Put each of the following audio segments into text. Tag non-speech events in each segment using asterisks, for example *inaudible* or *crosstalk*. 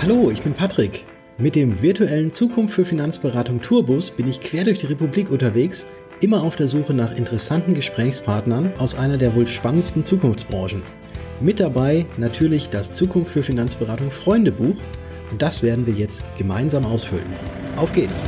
Hallo, ich bin Patrick. Mit dem virtuellen Zukunft für Finanzberatung Tourbus bin ich quer durch die Republik unterwegs, immer auf der Suche nach interessanten Gesprächspartnern aus einer der wohl spannendsten Zukunftsbranchen. Mit dabei natürlich das Zukunft für Finanzberatung Freundebuch und das werden wir jetzt gemeinsam ausfüllen. Auf geht's!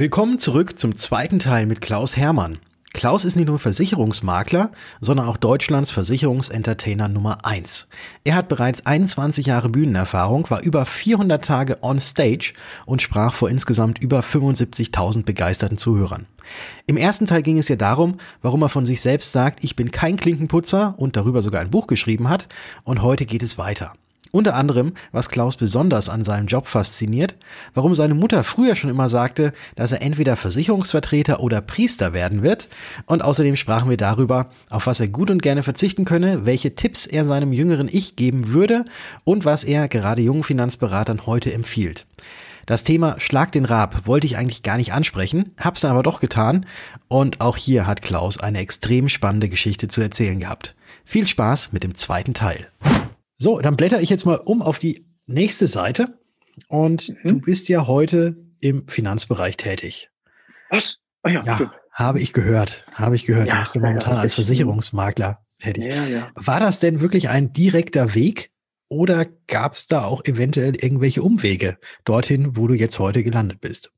Willkommen zurück zum zweiten Teil mit Klaus Hermann. Klaus ist nicht nur Versicherungsmakler, sondern auch Deutschlands Versicherungsentertainer Nummer 1. Er hat bereits 21 Jahre Bühnenerfahrung, war über 400 Tage on stage und sprach vor insgesamt über 75.000 begeisterten Zuhörern. Im ersten Teil ging es ja darum, warum er von sich selbst sagt, ich bin kein Klinkenputzer und darüber sogar ein Buch geschrieben hat. Und heute geht es weiter. Unter anderem, was Klaus besonders an seinem Job fasziniert, warum seine Mutter früher schon immer sagte, dass er entweder Versicherungsvertreter oder Priester werden wird. Und außerdem sprachen wir darüber, auf was er gut und gerne verzichten könne, welche Tipps er seinem jüngeren Ich geben würde und was er gerade jungen Finanzberatern heute empfiehlt. Das Thema Schlag den Rab wollte ich eigentlich gar nicht ansprechen, hab's dann aber doch getan und auch hier hat Klaus eine extrem spannende Geschichte zu erzählen gehabt. Viel Spaß mit dem zweiten Teil. So, dann blätter ich jetzt mal um auf die nächste Seite. Und mhm. du bist ja heute im Finanzbereich tätig. Was? Oh ja, ja habe ich gehört. Habe ich gehört. Ja, du bist ja momentan ja, als Versicherungsmakler tätig. Ja, ja. War das denn wirklich ein direkter Weg oder gab es da auch eventuell irgendwelche Umwege dorthin, wo du jetzt heute gelandet bist?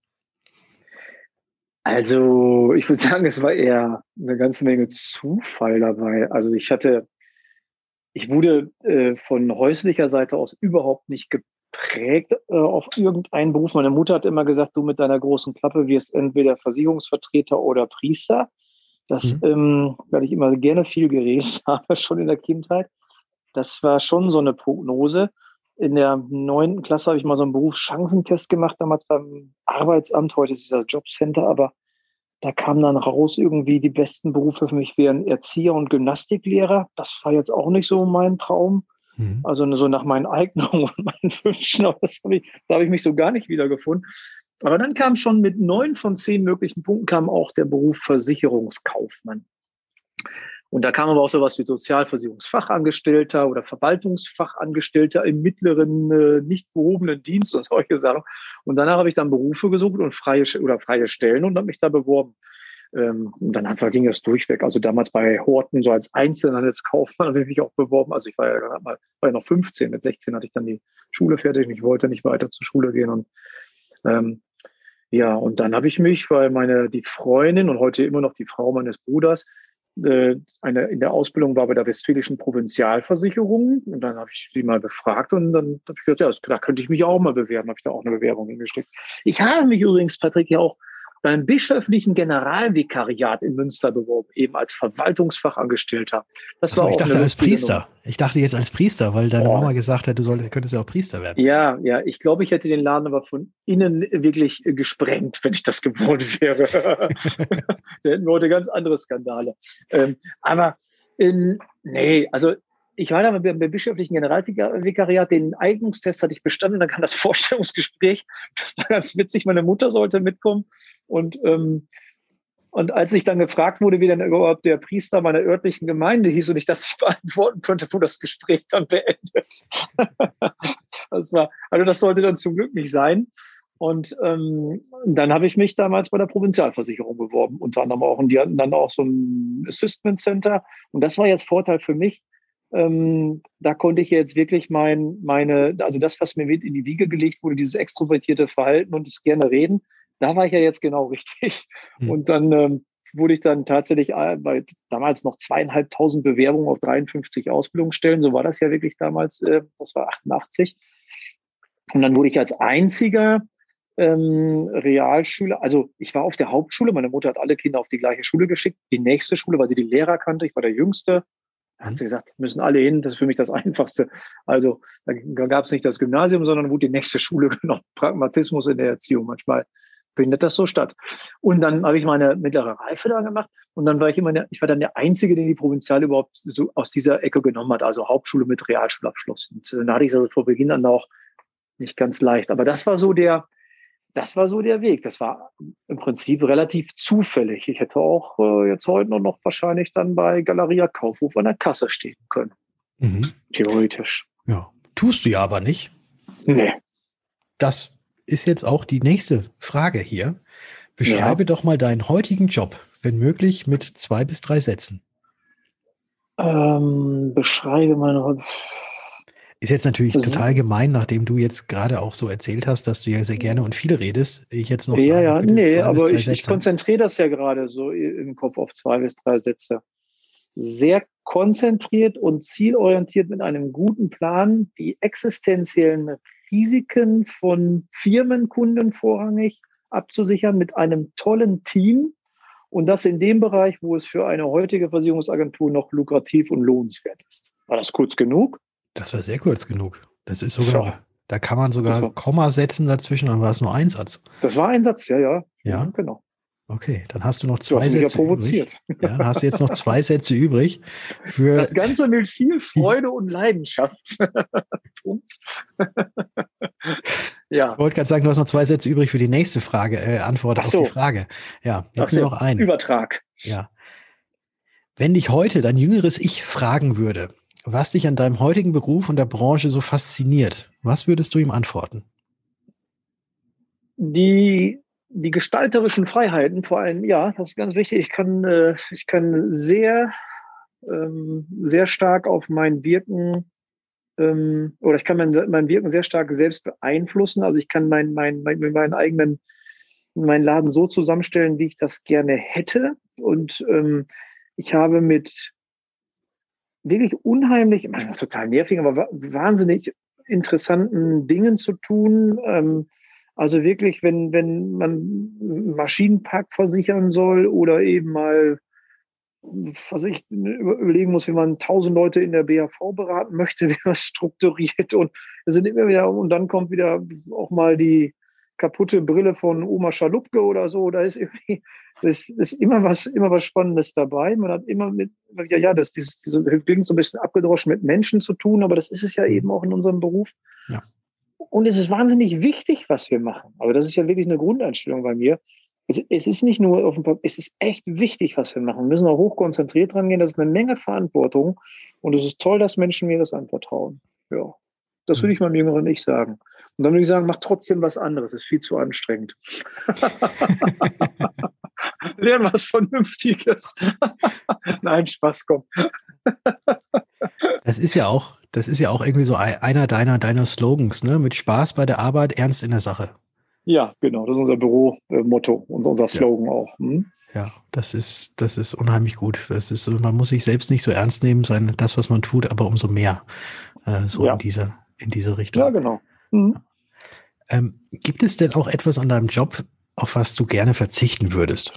Also, ich würde *laughs* sagen, es war eher eine ganze Menge Zufall dabei. Also, ich hatte ich wurde äh, von häuslicher Seite aus überhaupt nicht geprägt äh, auf irgendeinen Beruf. Meine Mutter hat immer gesagt, du mit deiner großen Klappe wirst entweder Versicherungsvertreter oder Priester. Das mhm. ähm, weil ich immer gerne viel geredet *laughs* habe, schon in der Kindheit. Das war schon so eine Prognose. In der neunten Klasse habe ich mal so einen Berufschancentest gemacht, damals beim Arbeitsamt. Heute ist es das Jobcenter, aber da kam dann raus, irgendwie die besten Berufe für mich wären Erzieher und Gymnastiklehrer. Das war jetzt auch nicht so mein Traum. Mhm. Also so nach meinen Eignungen und *laughs* meinen Wünschen. Aber das hab ich, da habe ich mich so gar nicht wiedergefunden. Aber dann kam schon mit neun von zehn möglichen Punkten kam auch der Beruf Versicherungskaufmann. Und da kam aber auch sowas wie Sozialversicherungsfachangestellter oder Verwaltungsfachangestellter im mittleren, äh, nicht gehobenen Dienst und solche Sachen. Und danach habe ich dann Berufe gesucht und freie oder freie Stellen und habe mich da beworben. Ähm, und dann einfach ging das durchweg. Also damals bei Horten, so als Einzelhandelskaufmann, habe ich mich auch beworben. Also ich war ja mal, war ja noch 15, mit 16 hatte ich dann die Schule fertig und ich wollte nicht weiter zur Schule gehen. Und ähm, ja, und dann habe ich mich, weil meine die Freundin und heute immer noch die Frau meines Bruders äh, eine, in der Ausbildung war bei der Westfälischen Provinzialversicherung und dann habe ich sie mal befragt und dann habe ich gesagt, ja, da könnte ich mich auch mal bewerben, habe ich da auch eine Bewerbung hingesteckt. Ich habe mich übrigens, Patrick, ja auch beim bischöflichen Generalvikariat in Münster beworben, eben als Verwaltungsfachangestellter. Das also, war ich dachte als Priester. Nummer. Ich dachte jetzt als Priester, weil deine oh. Mama gesagt hat, du solltest, könntest ja auch Priester werden. Ja, ja. Ich glaube, ich hätte den Laden aber von innen wirklich gesprengt, wenn ich das geworden wäre. *laughs* da hätten wir heute ganz andere Skandale. Ähm, aber in, nee, also ich war da beim bischöflichen Generalvikariat, den Eignungstest hatte ich bestanden, dann kam das *laughs* Vorstellungsgespräch. Das war ganz witzig, meine Mutter sollte mitkommen. Und, ähm, und als ich dann gefragt wurde, wie denn überhaupt der Priester meiner örtlichen Gemeinde hieß und ich das nicht *laughs* beantworten konnte, wurde das Gespräch dann beendet. *laughs* das war, also das sollte dann zum Glück nicht sein. Und ähm, dann habe ich mich damals bei der Provinzialversicherung beworben, unter anderem auch. Und die hatten dann auch so ein Assistment Center. Und das war jetzt Vorteil für mich, ähm, da konnte ich jetzt wirklich mein, meine, also das, was mir in die Wiege gelegt wurde, dieses extrovertierte Verhalten und das gerne reden, da war ich ja jetzt genau *laughs* richtig. Mhm. Und dann ähm, wurde ich dann tatsächlich äh, bei damals noch zweieinhalbtausend Bewerbungen auf 53 Ausbildungsstellen, so war das ja wirklich damals, äh, das war 88. Und dann wurde ich als einziger ähm, Realschüler, also ich war auf der Hauptschule, meine Mutter hat alle Kinder auf die gleiche Schule geschickt, die nächste Schule, weil sie die Lehrer kannte, ich war der Jüngste, da hat sie gesagt, müssen alle hin, das ist für mich das *laughs* Einfachste. Also da gab es nicht das Gymnasium, sondern wurde die nächste *laughs* Schule genommen. Pragmatismus in der Erziehung. Manchmal findet das so statt. Und dann habe ich meine mittlere Reife da gemacht und dann war ich immer, der, ich war dann der Einzige, den die Provinzial überhaupt so aus dieser Ecke genommen hat, also Hauptschule mit Realschulabschluss. Und äh, da hatte ich es also vor Beginn an auch nicht ganz leicht. Aber das war so der, das war so der Weg. Das war im Prinzip relativ zufällig. Ich hätte auch äh, jetzt heute noch, wahrscheinlich dann bei Galeria Kaufhof an der Kasse stehen können. Mhm. Theoretisch. Ja, tust du ja aber nicht. Nee. Das ist jetzt auch die nächste Frage hier. Beschreibe ja. doch mal deinen heutigen Job, wenn möglich, mit zwei bis drei Sätzen. Ähm, beschreibe meine. Ist jetzt natürlich das total gemein, nachdem du jetzt gerade auch so erzählt hast, dass du ja sehr gerne und viel redest. Ich jetzt noch Ja, sagen, ja, nee, aber ich, ich konzentriere das ja gerade so im Kopf auf zwei bis drei Sätze. Sehr konzentriert und zielorientiert mit einem guten Plan die existenziellen Risiken von Firmenkunden vorrangig abzusichern mit einem tollen Team und das in dem Bereich, wo es für eine heutige Versicherungsagentur noch lukrativ und lohnenswert ist. War das kurz genug? Das war sehr kurz genug. Das ist sogar, so. da kann man sogar Komma setzen dazwischen, dann war es nur ein Satz. Das war ein Satz, ja, ja. Ja, genau. Okay, dann hast du noch zwei du hast Sätze. Ja provoziert. Übrig. Ja, hast du jetzt noch zwei Sätze übrig. Für das Ganze mit viel *laughs* Freude und Leidenschaft. *laughs* *laughs* ja. Ich wollte gerade sagen, du hast noch zwei Sätze übrig für die nächste Frage, äh, Antwort so. auf die Frage. Ja, jetzt nur noch ein. Übertrag. Ja. Wenn dich heute dein jüngeres Ich fragen würde, was dich an deinem heutigen Beruf und der Branche so fasziniert, was würdest du ihm antworten? Die die gestalterischen Freiheiten, vor allem, ja, das ist ganz wichtig. Ich kann, äh, ich kann sehr, ähm, sehr stark auf mein Wirken ähm, oder ich kann mein, mein Wirken sehr stark selbst beeinflussen. Also ich kann mein, mein, mein, meinen eigenen, meinen Laden so zusammenstellen, wie ich das gerne hätte. Und ähm, ich habe mit wirklich unheimlich, manchmal total nervig, aber wahnsinnig interessanten Dingen zu tun. Ähm, also wirklich, wenn, wenn man Maschinenpark versichern soll oder eben mal, was ich überlegen muss, wie man tausend Leute in der BAV beraten möchte, *laughs* wie man strukturiert und es sind immer wieder, und dann kommt wieder auch mal die kaputte Brille von Oma Schalupke oder so. Da ist irgendwie, das ist immer was, immer was Spannendes dabei. Man hat immer mit, ja, ja, das, dieses, diese klingt so ein bisschen abgedroschen mit Menschen zu tun, aber das ist es ja eben auch in unserem Beruf. Ja. Und es ist wahnsinnig wichtig, was wir machen. Also das ist ja wirklich eine Grundeinstellung bei mir. Es, es ist nicht nur auf dem Papier, es ist echt wichtig, was wir machen. Wir müssen auch hochkonzentriert rangehen. Das ist eine Menge Verantwortung. Und es ist toll, dass Menschen mir das anvertrauen. Ja. Das würde ich meinem jüngeren Ich sagen. Und dann würde ich sagen, mach trotzdem was anderes. Es ist viel zu anstrengend. *laughs* *laughs* Lern was Vernünftiges. *laughs* Nein, Spaß, komm. das ist ja auch, das ist ja auch irgendwie so einer deiner, deiner Slogans, ne? Mit Spaß bei der Arbeit, Ernst in der Sache. Ja, genau. Das ist unser Büro-Motto und unser Slogan ja. auch. Hm? Ja, das ist, das ist unheimlich gut. Das ist so, man muss sich selbst nicht so ernst nehmen, sein, das, was man tut, aber umso mehr. Äh, so ja. in diese, in diese Richtung. Ja, genau. Mhm. Ähm, gibt es denn auch etwas an deinem Job, auf was du gerne verzichten würdest?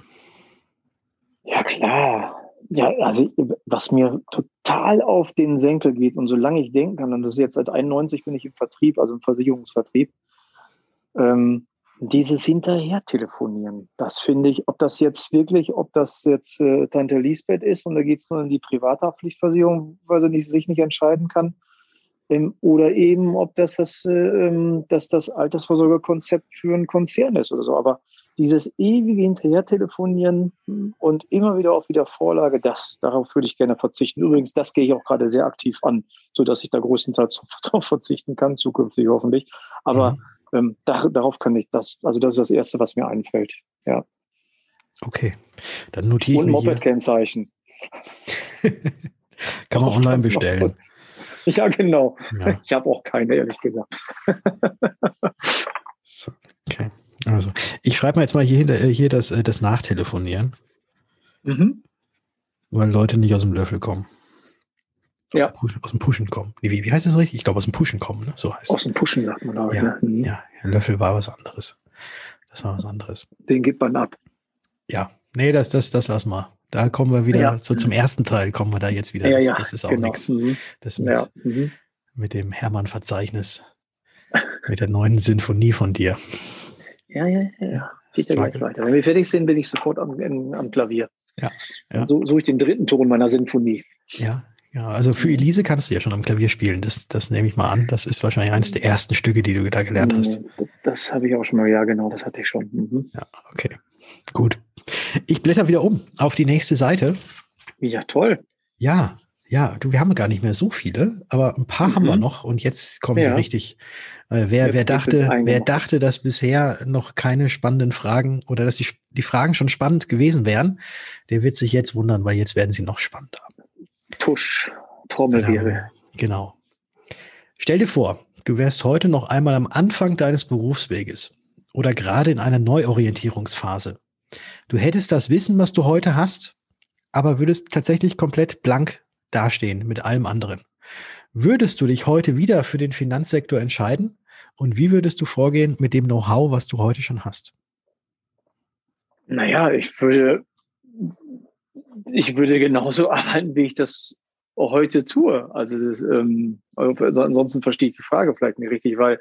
Ja, klar. Ja, also was mir total auf den Senkel geht und solange ich denken kann, und das ist jetzt seit 91 bin ich im Vertrieb, also im Versicherungsvertrieb, ähm, dieses Hinterher-Telefonieren, das finde ich, ob das jetzt wirklich, ob das jetzt äh, Tante Lisbeth ist und da geht es nur in die Privathaftpflichtversicherung, weil sie nicht, sich nicht entscheiden kann, ähm, oder eben, ob das das, äh, ähm, dass das Altersvorsorgekonzept für einen Konzern ist oder so. Aber dieses ewige Hinterher-Telefonieren und immer wieder auf wieder Vorlage, das, darauf würde ich gerne verzichten. Übrigens, das gehe ich auch gerade sehr aktiv an, sodass ich da größtenteils *laughs* darauf verzichten kann, zukünftig hoffentlich. Aber mhm. ähm, da, darauf kann ich das, also das ist das Erste, was mir einfällt. Ja. Okay, dann notiere ich Und Moped-Kennzeichen. *laughs* kann man online bestellen. Ja, genau. Ja. Ich habe auch keine, ehrlich gesagt. *laughs* so, okay. Also, ich schreibe mal jetzt mal hier, äh, hier das, äh, das Nachtelefonieren. Mhm. Weil Leute nicht aus dem Löffel kommen. Aus ja. Dem aus dem Pushen kommen. Wie, wie heißt das richtig? Ich glaube, aus dem Pushen kommen, ne? So heißt Aus dem Pushen sagt man auch. Ja, ne? Mhm. ja, Löffel war was anderes. Das war was anderes. Den gibt man ab. Ja, nee, das, das, das lassen wir. Da kommen wir wieder, ja. so zum ersten Teil kommen wir da jetzt wieder. Ja, das, ja, das ist auch genau. nichts. Mhm. Das mit, ja. mhm. mit dem Hermann-Verzeichnis, mit der neuen Sinfonie von dir. Ja, ja, ja. Geht ja gleich weiter. Wenn wir fertig sind, bin ich sofort am, am Klavier. Ja. ja. so suche ich den dritten Ton meiner Sinfonie. Ja, Ja, also für Elise kannst du ja schon am Klavier spielen. Das, das nehme ich mal an. Das ist wahrscheinlich eines der ersten Stücke, die du da gelernt hast. Das habe ich auch schon mal, ja, genau, das hatte ich schon. Mhm. Ja, okay. Gut. Ich blätter wieder um auf die nächste Seite. Ja, toll. Ja, ja, du, wir haben gar nicht mehr so viele, aber ein paar mhm. haben wir mhm. noch und jetzt kommen ja. die richtig. Äh, wer, wer dachte, wer dachte, dass bisher noch keine spannenden Fragen oder dass die, die Fragen schon spannend gewesen wären, der wird sich jetzt wundern, weil jetzt werden sie noch spannender. Tusch, Trommelwirbel. Genau, genau. Stell dir vor, du wärst heute noch einmal am Anfang deines Berufsweges oder gerade in einer Neuorientierungsphase. Du hättest das Wissen, was du heute hast, aber würdest tatsächlich komplett blank dastehen mit allem anderen. Würdest du dich heute wieder für den Finanzsektor entscheiden? Und wie würdest du vorgehen mit dem Know-how, was du heute schon hast? Naja, ich würde ich würde genauso *laughs* arbeiten, wie ich das heute tue. Also das, ähm, ansonsten verstehe ich die Frage vielleicht nicht richtig, weil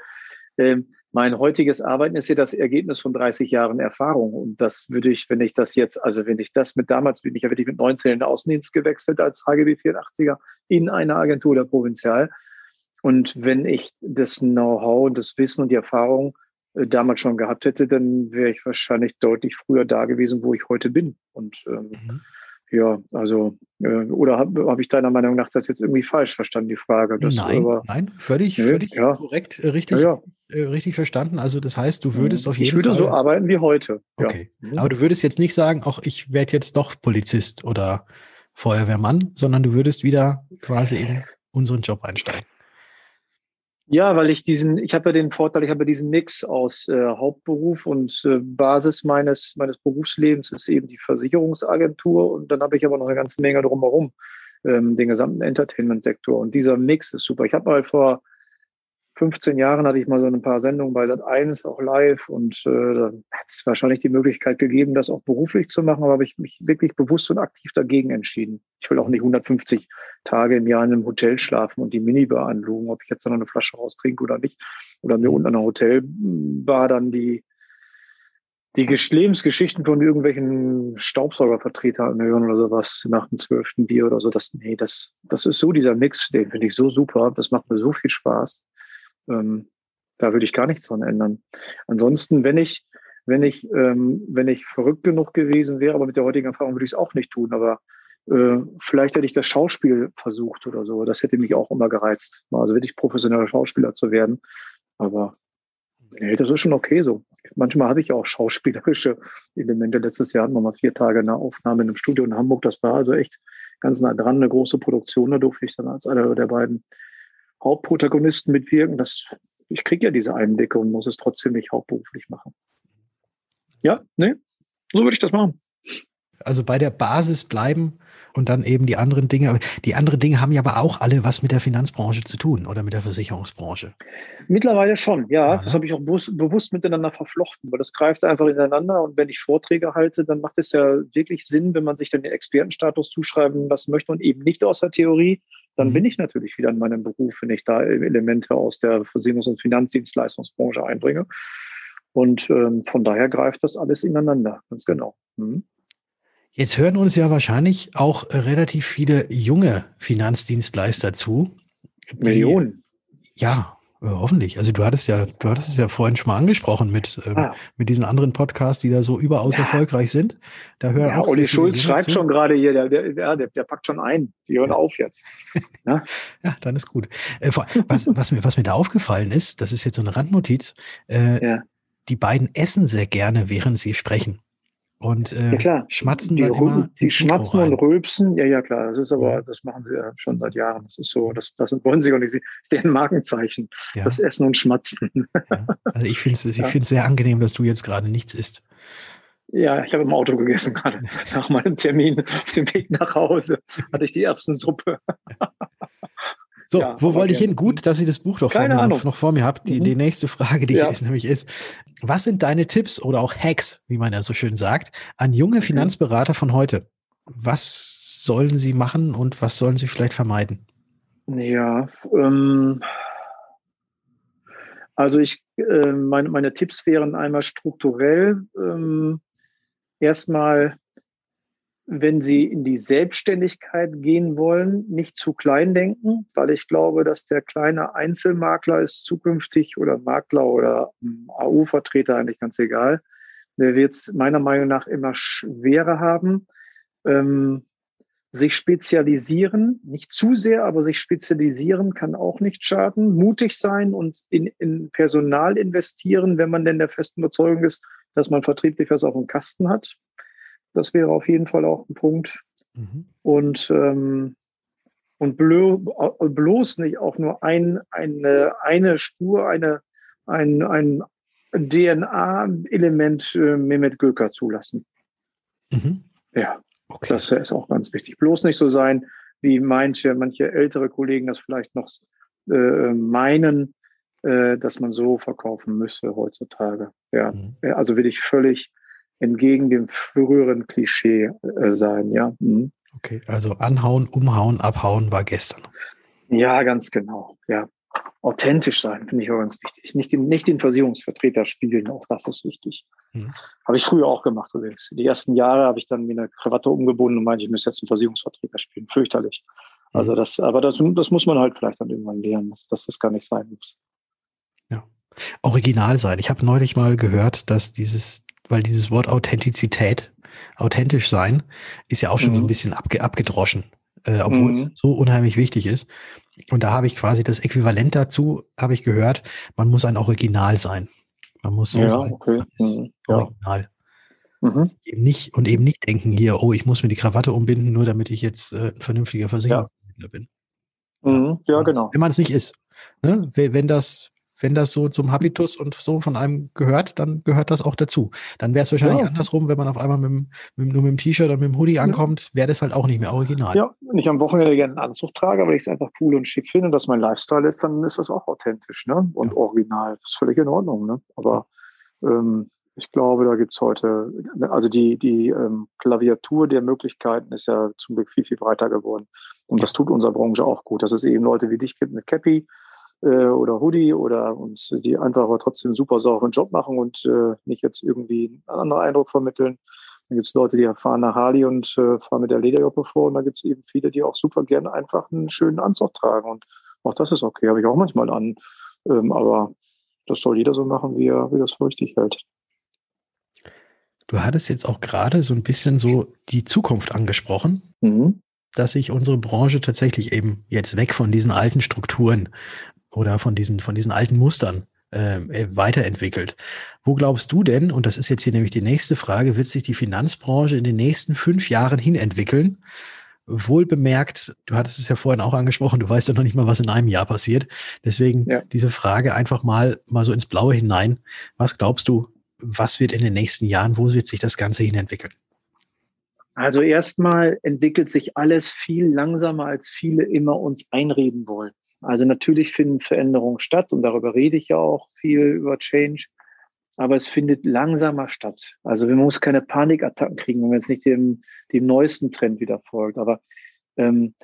ähm, mein heutiges Arbeiten ist ja das Ergebnis von 30 Jahren Erfahrung. Und das würde ich, wenn ich das jetzt, also wenn ich das mit damals bin ich ja wirklich mit 19 in den Außendienst gewechselt als HGB 84er in eine Agentur der Provinzial. Und wenn ich das Know-how, das Wissen und die Erfahrung äh, damals schon gehabt hätte, dann wäre ich wahrscheinlich deutlich früher da gewesen, wo ich heute bin. Und ähm, mhm. Ja, also, äh, oder habe hab ich deiner Meinung nach das jetzt irgendwie falsch verstanden, die Frage? Das, nein, aber, nein, völlig, nee, völlig ja. korrekt, äh, richtig, ja, ja. Äh, richtig verstanden. Also, das heißt, du würdest auf jeden Fall. Ich würde Fall, so arbeiten wie heute. Okay. Mhm. Aber du würdest jetzt nicht sagen, auch ich werde jetzt doch Polizist oder Feuerwehrmann, sondern du würdest wieder quasi in unseren Job einsteigen. Ja, weil ich diesen, ich habe ja den Vorteil, ich habe ja diesen Mix aus äh, Hauptberuf und äh, Basis meines, meines Berufslebens ist eben die Versicherungsagentur und dann habe ich aber noch eine ganze Menge drumherum, ähm, den gesamten Entertainment-Sektor. Und dieser Mix ist super. Ich habe mal vor 15 Jahren hatte ich mal so ein paar Sendungen bei Sat 1 auch live und äh, da hat es wahrscheinlich die Möglichkeit gegeben, das auch beruflich zu machen, aber habe ich mich wirklich bewusst und aktiv dagegen entschieden. Ich will auch nicht 150 Tage im Jahr in einem Hotel schlafen und die Minibar anlugen, ob ich jetzt noch eine Flasche raustrinke oder nicht. Oder mir unten an einer Hotelbar dann die, die Lebensgeschichten von irgendwelchen Staubsaugervertretern hören oder sowas nach dem zwölften Bier oder so. Das, nee, das, das ist so dieser Mix, den finde ich so super. Das macht mir so viel Spaß. Ähm, da würde ich gar nichts dran ändern. Ansonsten, wenn ich, wenn ich, ähm, wenn ich verrückt genug gewesen wäre, aber mit der heutigen Erfahrung würde ich es auch nicht tun, aber äh, vielleicht hätte ich das Schauspiel versucht oder so. Das hätte mich auch immer gereizt, also wirklich professioneller Schauspieler zu werden. Aber nee, das ist schon okay so. Manchmal hatte ich auch schauspielerische Elemente. Letztes Jahr hatten wir mal vier Tage eine Aufnahme in einem Studio in Hamburg. Das war also echt ganz nah dran, eine große Produktion. Da durfte ich dann als einer der beiden Hauptprotagonisten mitwirken. Das, ich kriege ja diese Einblicke und muss es trotzdem nicht hauptberuflich machen. Ja, ne? So würde ich das machen. Also bei der Basis bleiben und dann eben die anderen Dinge. Die anderen Dinge haben ja aber auch alle was mit der Finanzbranche zu tun oder mit der Versicherungsbranche. Mittlerweile schon, ja. ja das habe ich auch bewusst, bewusst, miteinander verflochten, weil das greift einfach ineinander. Und wenn ich Vorträge halte, dann macht es ja wirklich Sinn, wenn man sich dann den Expertenstatus zuschreiben lassen möchte und eben nicht aus der Theorie, dann mhm. bin ich natürlich wieder in meinem Beruf, wenn ich da Elemente aus der Versicherungs- und Finanzdienstleistungsbranche einbringe. Und ähm, von daher greift das alles ineinander, ganz genau. Mhm. Jetzt hören uns ja wahrscheinlich auch relativ viele junge Finanzdienstleister zu. Millionen. Ja, hoffentlich. Also du hattest ja, du hattest es ja vorhin schon mal angesprochen mit, ähm, ah. mit diesen anderen Podcasts, die da so überaus ja. erfolgreich sind. Da hören ja, auch Olli Schulz schreibt zu. schon gerade hier, der, der, der, der, packt schon ein. Die hören ja. auf jetzt. Ja? *laughs* ja, dann ist gut. Äh, was, was, mir, was mir da aufgefallen ist, das ist jetzt so eine Randnotiz, äh, ja. die beiden essen sehr gerne, während sie sprechen und äh, ja, klar. schmatzen die, immer die schmatzen und rülpsen, ja, ja, klar. Das ist aber, das machen sie ja schon seit Jahren. Das ist so, das, das wollen sie auch nicht. Das ist deren Markenzeichen. Ja. Das Essen und Schmatzen. Ja. Also ich finde es ich ja. sehr angenehm, dass du jetzt gerade nichts isst. Ja, ich habe im Auto gegessen gerade. *laughs* Nach meinem Termin auf dem Weg nach Hause hatte ich die Erbsensuppe. *laughs* So, ja, wo wollte ich hin? Gut, dass ich das Buch doch vor mir, noch vor mir habe. Die, mhm. die nächste Frage, die ja. ist nämlich ist, was sind deine Tipps oder auch Hacks, wie man ja so schön sagt, an junge mhm. Finanzberater von heute? Was sollen sie machen und was sollen sie vielleicht vermeiden? Ja, ähm, also ich, äh, meine, meine Tipps wären einmal strukturell ähm, erstmal wenn Sie in die Selbstständigkeit gehen wollen, nicht zu klein denken, weil ich glaube, dass der kleine Einzelmakler ist zukünftig oder Makler oder AU-Vertreter eigentlich ganz egal. Der wird es meiner Meinung nach immer schwerer haben. Ähm, sich spezialisieren, nicht zu sehr, aber sich spezialisieren kann auch nicht schaden. Mutig sein und in, in Personal investieren, wenn man denn der festen Überzeugung ist, dass man vertrieblich was auf dem Kasten hat. Das wäre auf jeden Fall auch ein Punkt. Mhm. Und, ähm, und bloß nicht auch nur ein, eine, eine Spur, eine, ein, ein DNA-Element äh, Mehmet Göker zulassen. Mhm. Ja, okay. das ist auch ganz wichtig. Bloß nicht so sein, wie manche, manche ältere Kollegen das vielleicht noch äh, meinen, äh, dass man so verkaufen müsse heutzutage. Ja, mhm. also will ich völlig entgegen dem früheren Klischee äh, sein, ja. Mhm. Okay, also anhauen, umhauen, abhauen war gestern. Ja, ganz genau, ja. Authentisch sein, finde ich auch ganz wichtig. Nicht den, nicht den Versicherungsvertreter spielen, auch das ist wichtig. Mhm. Habe ich früher auch gemacht übrigens. Die ersten Jahre habe ich dann mir eine Krawatte umgebunden und meinte, ich müsste jetzt einen Versicherungsvertreter spielen. Fürchterlich. Mhm. Also das, aber das, das muss man halt vielleicht dann irgendwann lernen, dass, dass das gar nicht sein muss. Ja. Original sein. Ich habe neulich mal gehört, dass dieses weil dieses Wort Authentizität, authentisch sein, ist ja auch schon mhm. so ein mhm. bisschen abge abgedroschen, äh, obwohl mhm. es so unheimlich wichtig ist. Und da habe ich quasi das Äquivalent dazu, habe ich gehört, man muss ein Original sein. Man muss so ja, sein. Okay. Mhm. Original. Mhm. Eben nicht, und eben nicht denken hier, oh, ich muss mir die Krawatte umbinden, nur damit ich jetzt äh, ein vernünftiger Versicherer ja. bin. Mhm. Ja, genau. Wenn man es nicht ist. Ne? Wenn das, wenn das so zum Habitus und so von einem gehört, dann gehört das auch dazu. Dann wäre es wahrscheinlich ja. andersrum, wenn man auf einmal mit, mit, nur mit dem T-Shirt oder mit dem Hoodie ankommt, wäre das halt auch nicht mehr original. Ja, wenn ich am Wochenende gerne einen Anzug trage, weil ich es einfach cool und schick finde und das mein Lifestyle ist, dann ist das auch authentisch ne? und ja. original. Das ist völlig in Ordnung. Ne? Aber ähm, ich glaube, da gibt es heute, also die, die ähm, Klaviatur der Möglichkeiten ist ja zum Glück viel, viel breiter geworden. Und das tut unserer Branche auch gut, dass es eben Leute wie dich gibt mit Cappy, äh, oder Hoodie oder und die einfach aber trotzdem super sauberen Job machen und äh, nicht jetzt irgendwie einen anderen Eindruck vermitteln. Dann gibt es Leute, die fahren nach Harley und äh, fahren mit der Lederjoppe vor und da gibt es eben viele, die auch super gerne einfach einen schönen Anzug tragen und auch das ist okay, habe ich auch manchmal an. Ähm, aber das soll jeder so machen, wie er, wie das für richtig hält. Du hattest jetzt auch gerade so ein bisschen so die Zukunft angesprochen. Mhm dass sich unsere Branche tatsächlich eben jetzt weg von diesen alten Strukturen oder von diesen, von diesen alten Mustern äh, äh, weiterentwickelt. Wo glaubst du denn, und das ist jetzt hier nämlich die nächste Frage, wird sich die Finanzbranche in den nächsten fünf Jahren hin entwickeln? Wohl bemerkt, du hattest es ja vorhin auch angesprochen, du weißt ja noch nicht mal, was in einem Jahr passiert. Deswegen ja. diese Frage einfach mal, mal so ins Blaue hinein. Was glaubst du, was wird in den nächsten Jahren, wo wird sich das Ganze hin entwickeln? Also erstmal entwickelt sich alles viel langsamer, als viele immer uns einreden wollen. Also natürlich finden Veränderungen statt und darüber rede ich ja auch viel über Change, aber es findet langsamer statt. Also man muss keine Panikattacken kriegen, wenn man jetzt nicht dem, dem neuesten Trend wieder folgt. Aber ähm,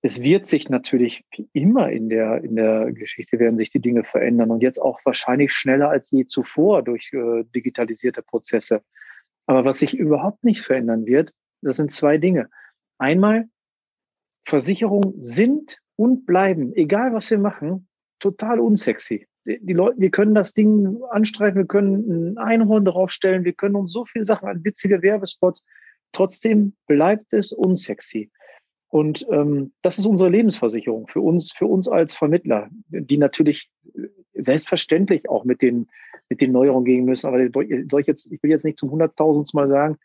es wird sich natürlich immer in der, in der Geschichte werden sich die Dinge verändern und jetzt auch wahrscheinlich schneller als je zuvor durch äh, digitalisierte Prozesse. Aber was sich überhaupt nicht verändern wird, das sind zwei Dinge. Einmal, Versicherungen sind und bleiben, egal was wir machen, total unsexy. Die, Leute, wir können das Ding anstreichen, wir können ein Einhorn draufstellen, wir können uns so viele Sachen an witzige Werbespots. Trotzdem bleibt es unsexy. Und ähm, das ist unsere Lebensversicherung für uns, für uns als Vermittler, die natürlich selbstverständlich auch mit den, mit den Neuerungen gehen müssen. Aber soll ich jetzt, ich will jetzt nicht zum hunderttausendsten Mal sagen,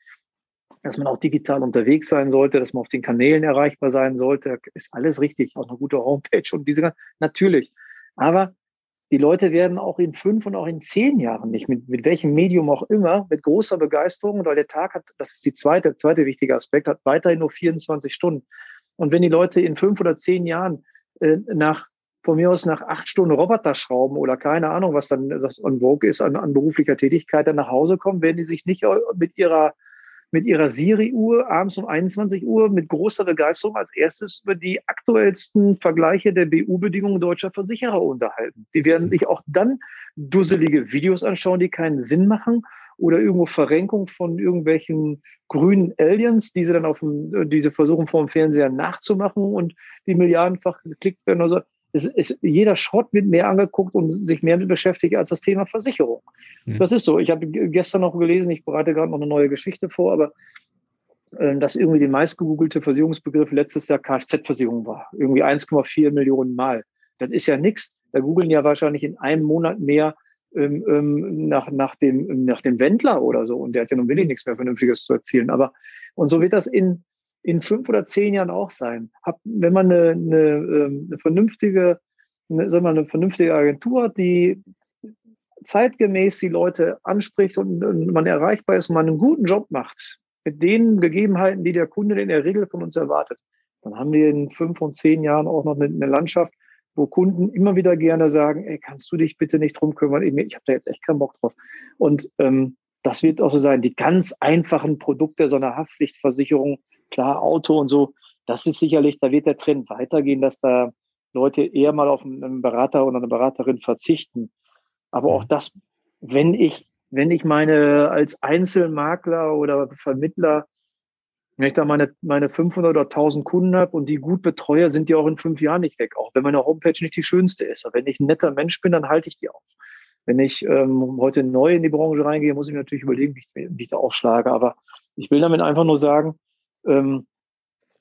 dass man auch digital unterwegs sein sollte, dass man auf den Kanälen erreichbar sein sollte, ist alles richtig. Auch eine gute Homepage und diese ganzen, natürlich. Aber die Leute werden auch in fünf und auch in zehn Jahren nicht, mit, mit welchem Medium auch immer, mit großer Begeisterung, weil der Tag hat, das ist die zweite, zweite wichtige Aspekt, hat weiterhin nur 24 Stunden. Und wenn die Leute in fünf oder zehn Jahren äh, nach, von mir aus nach acht Stunden Roboter schrauben oder keine Ahnung, was dann das on Vogue ist an, an beruflicher Tätigkeit, dann nach Hause kommen, werden die sich nicht mit ihrer mit ihrer Siri-Uhr abends um 21 Uhr mit großer Begeisterung als erstes über die aktuellsten Vergleiche der BU-Bedingungen deutscher Versicherer unterhalten. Die werden sich auch dann dusselige Videos anschauen, die keinen Sinn machen oder irgendwo Verrenkung von irgendwelchen grünen Aliens, die sie dann auf dem, diese versuchen vor dem Fernseher nachzumachen und die milliardenfach geklickt werden. Also es ist, jeder Schrott wird mehr angeguckt und sich mehr mit beschäftigt als das Thema Versicherung. Mhm. Das ist so. Ich habe gestern noch gelesen, ich bereite gerade noch eine neue Geschichte vor, aber äh, dass irgendwie die meistgegoogelte Versicherungsbegriff letztes Jahr Kfz-Versicherung war. Irgendwie 1,4 Millionen Mal. Das ist ja nichts. Da googeln ja wahrscheinlich in einem Monat mehr ähm, ähm, nach, nach, dem, nach dem Wendler oder so. Und der hat ja nun wirklich nichts mehr Vernünftiges zu erzielen. Aber, und so wird das in, in fünf oder zehn Jahren auch sein. Hab, wenn man eine, eine, ähm, eine vernünftige, eine, sagen eine vernünftige Agentur hat, die zeitgemäß die Leute anspricht und, und man erreichbar ist und man einen guten Job macht, mit den Gegebenheiten, die der Kunde in der Regel von uns erwartet, dann haben wir in fünf und zehn Jahren auch noch eine, eine Landschaft, wo Kunden immer wieder gerne sagen, ey, kannst du dich bitte nicht drum kümmern? Ich habe da jetzt echt keinen Bock drauf. Und ähm, das wird auch so sein. Die ganz einfachen Produkte so einer Haftpflichtversicherung, klar, Auto und so, das ist sicherlich, da wird der Trend weitergehen, dass da Leute eher mal auf einen Berater oder eine Beraterin verzichten. Aber auch das, wenn ich, wenn ich meine als Einzelmakler oder Vermittler wenn ich da meine, meine 500 oder 1000 Kunden habe und die gut betreue, sind die auch in fünf Jahren nicht weg. Auch wenn meine Homepage nicht die schönste ist. Aber wenn ich ein netter Mensch bin, dann halte ich die auch. Wenn ich ähm, heute neu in die Branche reingehe, muss ich mir natürlich überlegen, wie ich, wie ich da aufschlage. Aber ich will damit einfach nur sagen, ähm,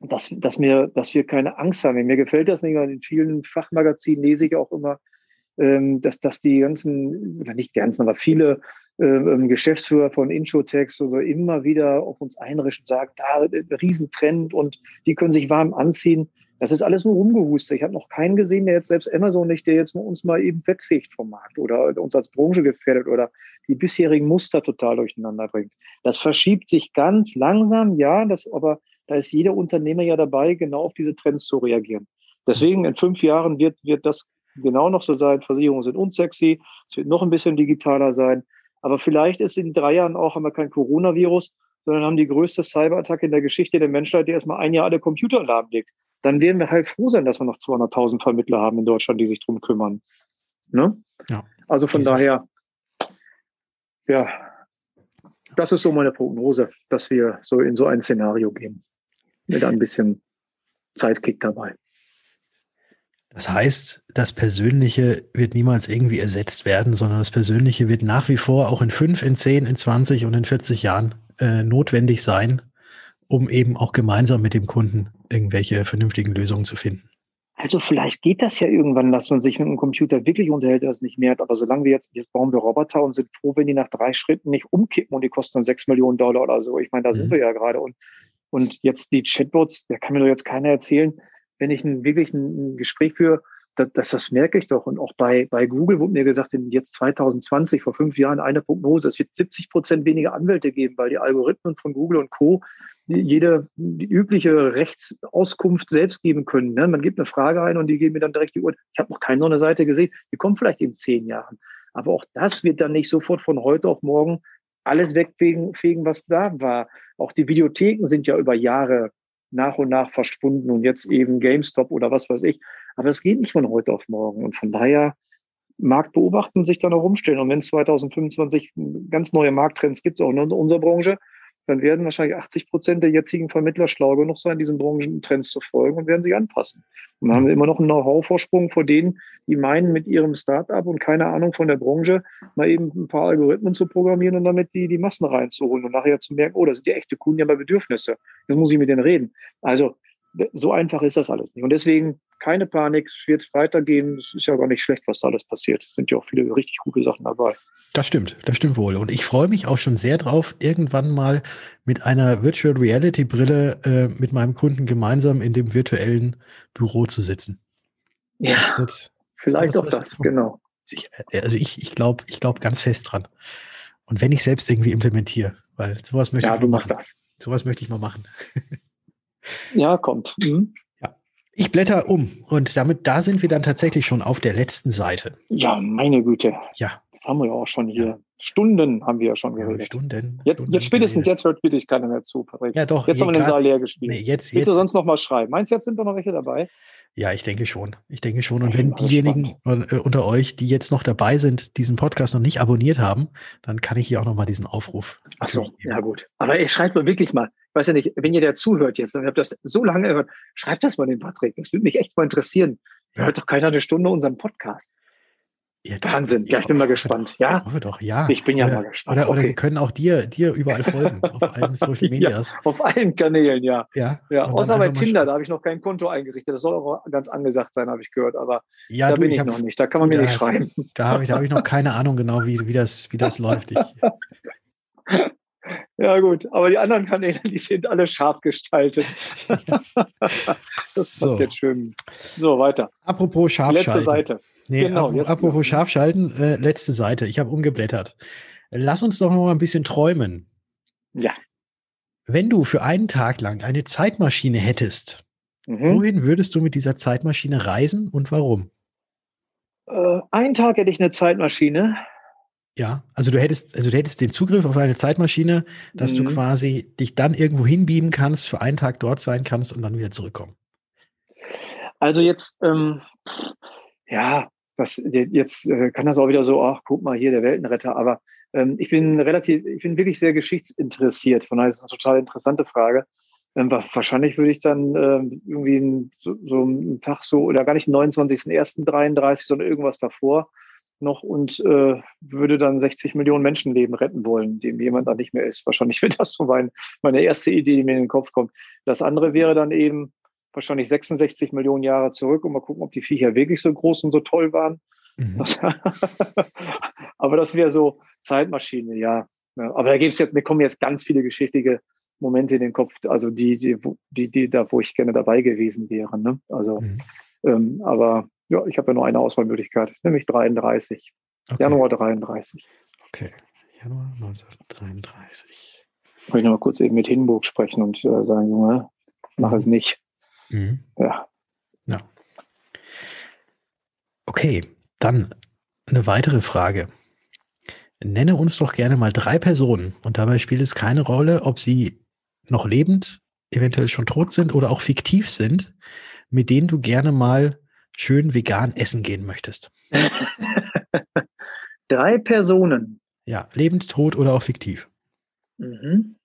dass, dass, mir, dass wir keine Angst haben. Mir gefällt das nicht. In vielen Fachmagazinen lese ich auch immer, ähm, dass, dass die ganzen, oder nicht die ganzen, aber viele äh, Geschäftsführer von Introtex so immer wieder auf uns einrischen, sagt, da äh, Riesentrend und die können sich warm anziehen. Das ist alles nur rumgehustet. Ich habe noch keinen gesehen, der jetzt selbst Amazon nicht, der jetzt uns mal eben wegfegt vom Markt oder uns als Branche gefährdet oder die bisherigen Muster total durcheinander bringt. Das verschiebt sich ganz langsam, ja, das, aber da ist jeder Unternehmer ja dabei, genau auf diese Trends zu reagieren. Deswegen in fünf Jahren wird, wird das genau noch so sein. Versicherungen sind unsexy. Es wird noch ein bisschen digitaler sein. Aber vielleicht ist in drei Jahren auch, haben wir kein Coronavirus, sondern haben die größte Cyberattacke in der Geschichte der Menschheit, die erstmal ein Jahr alle Computer lahmlegt. Dann werden wir halt froh sein, dass wir noch 200.000 Vermittler haben in Deutschland, die sich drum kümmern. Ne? Ja, also von daher, ja, das ist so meine Prognose, dass wir so in so ein Szenario gehen. Mit ein bisschen Zeitkick dabei. Das heißt, das Persönliche wird niemals irgendwie ersetzt werden, sondern das Persönliche wird nach wie vor auch in fünf, in zehn, in 20 und in 40 Jahren äh, notwendig sein, um eben auch gemeinsam mit dem Kunden irgendwelche vernünftigen Lösungen zu finden. Also vielleicht geht das ja irgendwann, dass man sich mit einem Computer wirklich unterhält, das nicht mehr hat. Aber solange wir jetzt, jetzt bauen wir Roboter und sind froh, wenn die nach drei Schritten nicht umkippen und die kosten dann sechs Millionen Dollar oder so. Ich meine, da mhm. sind wir ja gerade. Und, und jetzt die Chatbots, da kann mir doch jetzt keiner erzählen, wenn ich ein, wirklich ein, ein Gespräch führe, das, das, das merke ich doch. Und auch bei, bei Google wurde mir gesagt, in jetzt 2020, vor fünf Jahren, eine Prognose, es wird 70 Prozent weniger Anwälte geben, weil die Algorithmen von Google und Co. jede die übliche Rechtsauskunft selbst geben können. Ne? Man gibt eine Frage ein und die geben mir dann direkt die Uhr. Ich habe noch keine so eine Seite gesehen. Die kommt vielleicht in zehn Jahren. Aber auch das wird dann nicht sofort von heute auf morgen alles wegfegen, was da war. Auch die Videotheken sind ja über Jahre nach und nach verschwunden und jetzt eben GameStop oder was weiß ich. Aber es geht nicht von heute auf morgen. Und von daher Markt beobachten, sich dann auch umstellen. Und wenn es 2025 ganz neue Markttrends gibt, auch in unserer Branche, dann werden wahrscheinlich 80 Prozent der jetzigen Vermittler schlau genug sein, diesen Branchentrends zu folgen und werden sich anpassen. Und dann haben wir immer noch einen Know-how-Vorsprung vor denen, die meinen, mit ihrem Startup und keine Ahnung von der Branche mal eben ein paar Algorithmen zu programmieren und damit die, die Massen reinzuholen und nachher zu merken, oh, das sind die echte Kunden ja bei Bedürfnisse. Jetzt muss ich mit denen reden. Also so einfach ist das alles nicht. Und deswegen keine Panik, es wird weitergehen. Es ist ja gar nicht schlecht, was da alles passiert. Es sind ja auch viele richtig gute Sachen dabei. Das stimmt, das stimmt wohl. Und ich freue mich auch schon sehr drauf, irgendwann mal mit einer Virtual Reality Brille äh, mit meinem Kunden gemeinsam in dem virtuellen Büro zu sitzen. Ja, wird, vielleicht auch das, genau. Äh, also ich, ich glaube ich glaub ganz fest dran. Und wenn ich selbst irgendwie implementiere, weil sowas möchte ja, ich mal machen. Das. Sowas möchte ich mal machen. *laughs* Ja, kommt. Mhm. Ja. Ich blätter um und damit, da sind wir dann tatsächlich schon auf der letzten Seite. Ja, meine Güte. Ja. Das haben wir ja auch schon hier. Ja. Stunden haben wir ja schon geredet. Ja, Stunden. Jetzt, Stunden jetzt spätestens jetzt hört wirklich keiner mehr zu, Patrick. Ja, doch. Jetzt haben wir den Saal leer gespielt. Nee, jetzt, jetzt, sonst noch mal schreiben? Meinst du, jetzt sind doch noch welche dabei? Ja, ich denke schon. Ich denke schon. Und Ich wenn diejenigen äh, unter euch, die jetzt noch dabei sind, diesen Podcast noch nicht abonniert haben, dann kann ich hier auch noch mal diesen Aufruf. Ach so, ja gut. Aber ey, schreibt mal wirklich mal. Ich weiß ja nicht, wenn ihr da zuhört jetzt, dann habt ihr das so lange gehört, schreibt das mal den Patrick. Das würde mich echt mal interessieren. Ja. Hört doch keiner eine Stunde unseren Podcast. Ja, Wahnsinn. Ja, ich bin mal gespannt. Ja, Ich hoffe doch, ja. ich bin ja oder, mal gespannt. Oder, oder Okay. sie können auch dir, dir überall folgen, *laughs* auf allen Social Ja. Medias. Auf allen Kanälen, ja. Ja, Ja, außer bei Tinder, da habe ich noch kein Konto eingerichtet. Das soll auch ganz angesagt sein, habe ich gehört. Aber Ja, da du, bin ich ich hab, noch nicht. Da kann man mir da nicht schreiben. Da habe ich, da hab ich noch keine Ahnung genau, wie, wie, das, wie das *laughs* läuft. Ich, Ja, gut. Aber die anderen Kanäle, *laughs* die sind alle scharf gestaltet. *laughs* Das so, passt jetzt schön. So, weiter. apropos Letzte Scharfschalten. Seite. Nee, Genau, apropos, apropos Scharfschalten, äh, letzte Seite. Ich habe umgeblättert. Lass uns doch noch mal ein bisschen träumen. Ja. Wenn du für einen Tag lang eine Zeitmaschine hättest, Mhm. wohin würdest du mit dieser Zeitmaschine reisen und warum? Äh, einen Tag hätte ich eine Zeitmaschine. Ja, also du hättest, also du hättest den Zugriff auf eine Zeitmaschine, dass du Mhm. quasi dich dann irgendwo hinbeamen kannst, für einen Tag dort sein kannst und dann wieder zurückkommen. Also jetzt, ähm, ja, das, jetzt äh, kann das auch wieder so, ach, guck mal hier, der Weltenretter. Aber ähm, ich bin relativ, ich bin wirklich sehr geschichtsinteressiert. Von daher ist das eine total interessante Frage. Ähm, wa- wahrscheinlich würde ich dann ähm, irgendwie so, so einen Tag so, oder gar nicht den 29.01.33, sondern irgendwas davor noch und äh, würde dann 60 Millionen Menschenleben retten wollen, dem jemand dann nicht mehr ist. Wahrscheinlich wäre das so mein, meine erste Idee, die mir in den Kopf kommt. Das andere wäre dann eben, wahrscheinlich 66 Millionen Jahre zurück und mal gucken, ob die Viecher wirklich so groß und so toll waren. Mhm. Das, *laughs* aber das wäre so Zeitmaschine, ja. ja. Aber da gibt es jetzt, mir kommen jetzt ganz viele geschichtliche Momente in den Kopf, also die, die, die, die da, wo ich gerne dabei gewesen wäre. Ne? Also, Mhm. ähm, aber ja, ich habe ja nur eine Auswahlmöglichkeit, nämlich 33. Okay. Januar 33. Okay. Januar 1933. Wollte ich noch mal kurz eben mit Hinburg sprechen und äh, sagen, Junge, mach es nicht. Mhm. Ja. Ja. Okay, dann eine weitere Frage. Nenne uns doch gerne mal drei Personen und dabei spielt es keine Rolle, ob sie noch lebend, eventuell schon tot sind oder auch fiktiv sind, mit denen du gerne mal schön vegan essen gehen möchtest. *laughs* Drei Personen. Ja, lebend, tot oder auch fiktiv. Mhm.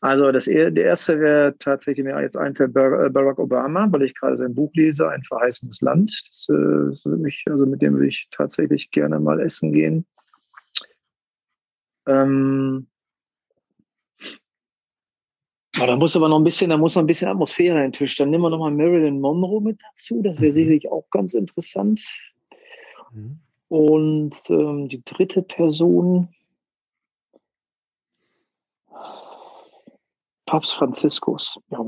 Also das, er- der erste wäre tatsächlich mir jetzt einfällt äh, Barack Obama, weil ich gerade sein Buch lese, ein verheißenes Land. Das, äh, das würde mich, also mit dem würde ich tatsächlich gerne mal essen gehen. Ähm, aber da muss aber noch ein bisschen, da muss noch ein bisschen Atmosphäre in den Tisch. Dann nehmen wir noch mal Marilyn Monroe mit dazu. Das wäre Mhm. sicherlich auch ganz interessant. Mhm. Und ähm, die dritte Person, Papst Franziskus. Ja,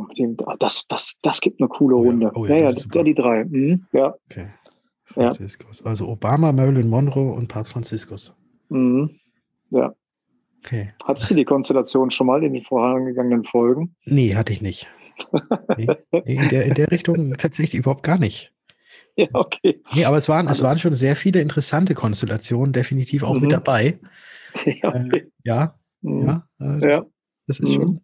ah, das, das, das gibt eine coole Oh ja, Runde. oh ja, ja, ja, das wäre die drei. Mhm, ja, Okay. Ja. Franziskus. Also Obama, Marilyn Monroe und Papst Franziskus. mhm, ja. Okay. Hattest du die Konstellation schon mal in den vorangegangenen Folgen? Nee, hatte ich nicht. Nee, in, der, in der Richtung tatsächlich überhaupt gar nicht. *laughs* Ja, okay. Nee, aber es waren, es waren schon sehr viele interessante Konstellationen, definitiv auch Mhm. mit dabei. *laughs* Ja, Äh, okay. ja, Mhm. ja. Äh, das, ja. das ist Mhm. schon,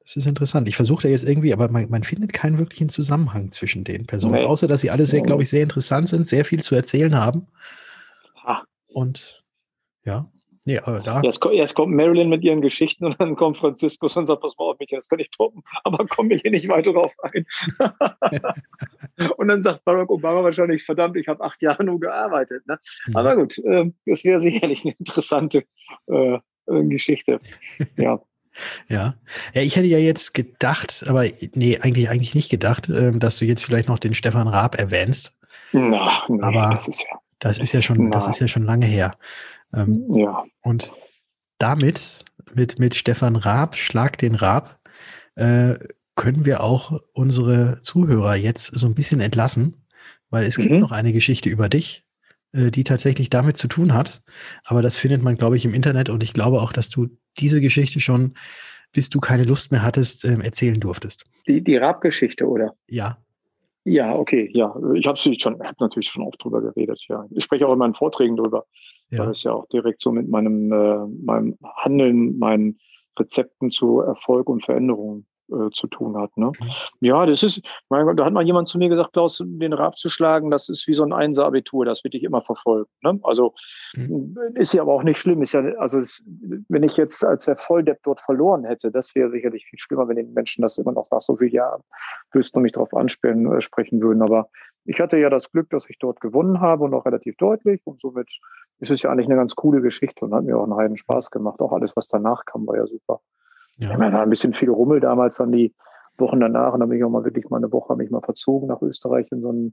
das ist interessant. Ich versuche da jetzt irgendwie, aber man, man findet keinen wirklichen Zusammenhang zwischen den Personen, Nee. außer dass sie alle sehr, glaube ich, sehr interessant sind, sehr viel zu erzählen haben. Ah. Und ja, nee, aber da. Erst, ko- erst kommt Marilyn mit ihren Geschichten und dann kommt Franziskus und sagt, pass mal auf, Mädchen, das kann ich toppen, aber komm mir hier nicht weiter drauf ein. *laughs* und dann sagt Barack Obama wahrscheinlich, verdammt, ich habe acht Jahre nur gearbeitet. Ne? Mhm. Aber gut, ähm, das wäre sicherlich eine interessante äh, äh, Geschichte. *laughs* Ja. Ja. Ja, ich hätte ja jetzt gedacht, aber nee, eigentlich, eigentlich nicht gedacht, ähm, dass du jetzt vielleicht noch den Stefan Raab erwähnst. Na, nee, Aber- das ist ja. Das ist ja schon, das Nein. ist ja schon lange her. Ähm, Ja. und damit, mit, mit Stefan Raab, Schlag den Raab, äh, können wir auch unsere Zuhörer jetzt so ein bisschen entlassen, weil es gibt Mhm. noch eine Geschichte über dich, äh, die tatsächlich damit zu tun hat. Aber das findet man, glaube ich, im Internet und ich glaube auch, dass du diese Geschichte schon, bis du keine Lust mehr hattest, ähm, erzählen durftest. Die, die Raab-Geschichte, oder? Ja. Ja, okay, ja. Ich habe natürlich schon, natürlich schon oft drüber geredet, ja. Ich spreche auch in meinen Vorträgen drüber. Ja. Das ist ja auch direkt so mit meinem, äh, meinem Handeln, meinen Rezepten zu Erfolg und Veränderung äh, zu tun hat. Ne? Mhm. Ja, das ist, mein Gott, da hat mal jemand zu mir gesagt, Klaus, den Rab zu schlagen, das ist wie so ein Einser-Abitur, das wird dich immer verfolgen. Ne? Also mhm. ist ja aber auch nicht schlimm. Ist ja, also es, wenn ich jetzt als der Volldepp dort verloren hätte, das wäre sicherlich viel schlimmer, wenn die Menschen das immer noch nach so vielen Jahren wüssten und mich darauf ansprechen äh, sprechen würden. Aber ich hatte ja das Glück, dass ich dort gewonnen habe und auch relativ deutlich. Und somit ist es ja eigentlich eine ganz coole Geschichte und hat mir auch einen heiden Spaß gemacht. Auch alles, was danach kam, war ja super. Ja. Ich meine, war ein bisschen viel Rummel damals dann die Wochen danach und dann bin ich auch mal wirklich mal eine Woche mich mal verzogen nach Österreich in so einen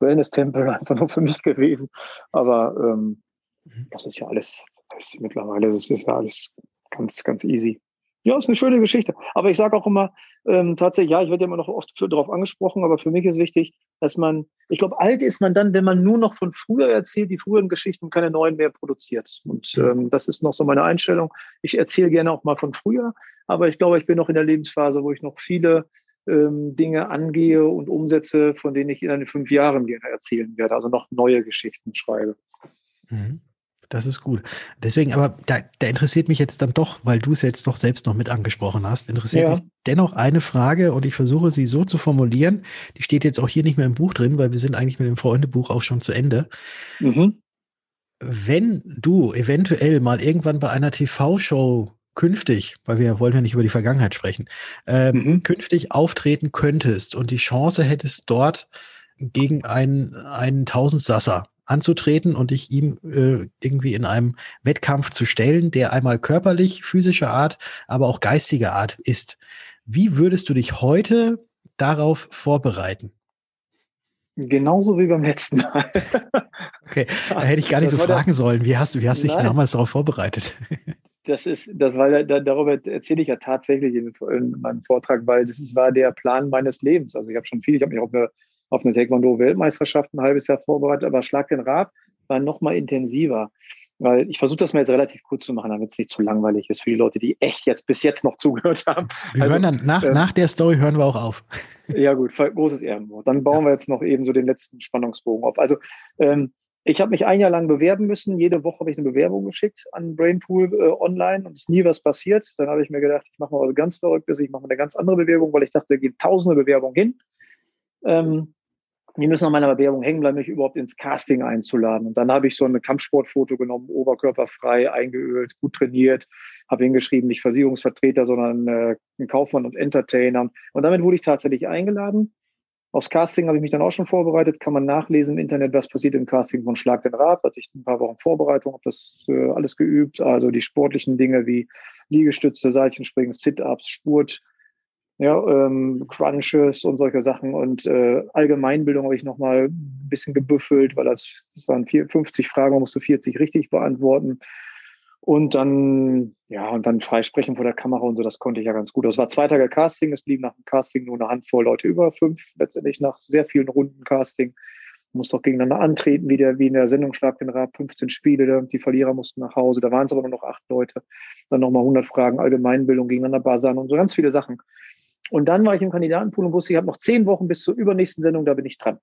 Wellness-Tempel, *laughs* einfach nur für mich gewesen. Aber ähm, mhm. das ist ja alles, das ist mittlerweile, das ist ja alles ganz, ganz easy. Ja, ist eine schöne Geschichte. Aber ich sage auch immer, ähm, tatsächlich, ja, ich werde ja immer noch oft darauf angesprochen, aber für mich ist wichtig, dass man, ich glaube, alt ist man dann, wenn man nur noch von früher erzählt, die früheren Geschichten und keine neuen mehr produziert. Und ähm, das ist noch so meine Einstellung. Ich erzähle gerne auch mal von früher, aber ich glaube, ich bin noch in der Lebensphase, wo ich noch viele ähm, Dinge angehe und umsetze, von denen ich in den fünf Jahren gerne erzählen werde, also noch neue Geschichten schreibe. Mhm. Das ist gut. Deswegen, aber da, da, interessiert mich jetzt dann doch, weil du es jetzt doch selbst noch mit angesprochen hast, interessiert ja. mich dennoch eine Frage und ich versuche sie so zu formulieren. Die steht jetzt auch hier nicht mehr im Buch drin, weil wir sind eigentlich mit dem Freundebuch auch schon zu Ende. Mhm. Wenn du eventuell mal irgendwann bei einer TV-Show künftig, weil wir wollen ja nicht über die Vergangenheit sprechen, ähm, mhm. künftig auftreten könntest und die Chance hättest, dort gegen einen, einen Tausendsasser anzutreten und dich ihm äh, irgendwie in einem Wettkampf zu stellen, der einmal körperlich, physischer Art, aber auch geistiger Art ist. Wie würdest du dich heute darauf vorbereiten? Genauso wie beim letzten Mal. okay, da hätte ich gar nicht das so fragen sollen. Wie hast du, wie hast du dich damals darauf vorbereitet? das ist, das war, da, darüber erzähle ich ja tatsächlich in, in, meinem Vortrag, weil das ist, war der Plan meines Lebens. Also ich habe schon viel, ich habe mich auf eine auf eine Taekwondo-Weltmeisterschaft ein halbes Jahr vorbereitet, aber Schlag den Rab war noch mal intensiver. Weil ich versuche das mal jetzt relativ kurz zu machen, damit es nicht zu langweilig ist für die Leute, die echt jetzt bis jetzt noch zugehört haben. Wir also, hören dann nach, ähm, nach der Story hören wir auch auf. *laughs* Ja, gut, großes Ehrenwort. Dann bauen ja. wir jetzt noch eben so den letzten Spannungsbogen auf. Also ähm, ich habe mich ein Jahr lang bewerben müssen. Jede Woche habe ich eine Bewerbung geschickt an Brainpool äh, online und es ist nie was passiert. Dann habe ich mir gedacht, ich mache mal was ganz Verrücktes, ich mache eine ganz andere Bewerbung, weil ich dachte, da gehen tausende Bewerbungen hin. Ähm, die müssen an meiner Bewerbung hängen bleiben, mich überhaupt ins Casting einzuladen. Und dann habe ich so ein Kampfsportfoto genommen, oberkörperfrei, eingeölt, gut trainiert, habe hingeschrieben, nicht Versicherungsvertreter, sondern äh, ein Kaufmann und Entertainer. Und damit wurde ich tatsächlich eingeladen. Aufs Casting habe ich mich dann auch schon vorbereitet, kann man nachlesen im Internet, was passiert im Casting von Schlag den Rad. Hatte ich ein paar Wochen Vorbereitung, habe das äh, alles geübt, also die sportlichen Dinge wie Liegestütze, Seilchenspringen, Sit-Ups, Spurt, ja, ähm, Crunches und solche Sachen. Und äh, Allgemeinbildung habe ich nochmal ein bisschen gebüffelt, weil das, das waren vier, 50 Fragen, man musste 40 richtig beantworten. Und dann, ja, und dann freisprechen vor der Kamera und so, das konnte ich ja ganz gut. Das war zwei Tage Casting, es blieb nach dem Casting nur eine Handvoll Leute über fünf, letztendlich nach sehr vielen Runden Casting. Muss doch gegeneinander antreten, wie, der, wie in der Sendung Schlag den Rad, 15 Spiele, die Verlierer mussten nach Hause, da waren es aber nur noch acht Leute. Dann nochmal 100 Fragen, Allgemeinbildung gegeneinander buzzern und so ganz viele Sachen. Und dann war ich im Kandidatenpool und wusste, ich habe noch zehn Wochen bis zur übernächsten Sendung, da bin ich dran.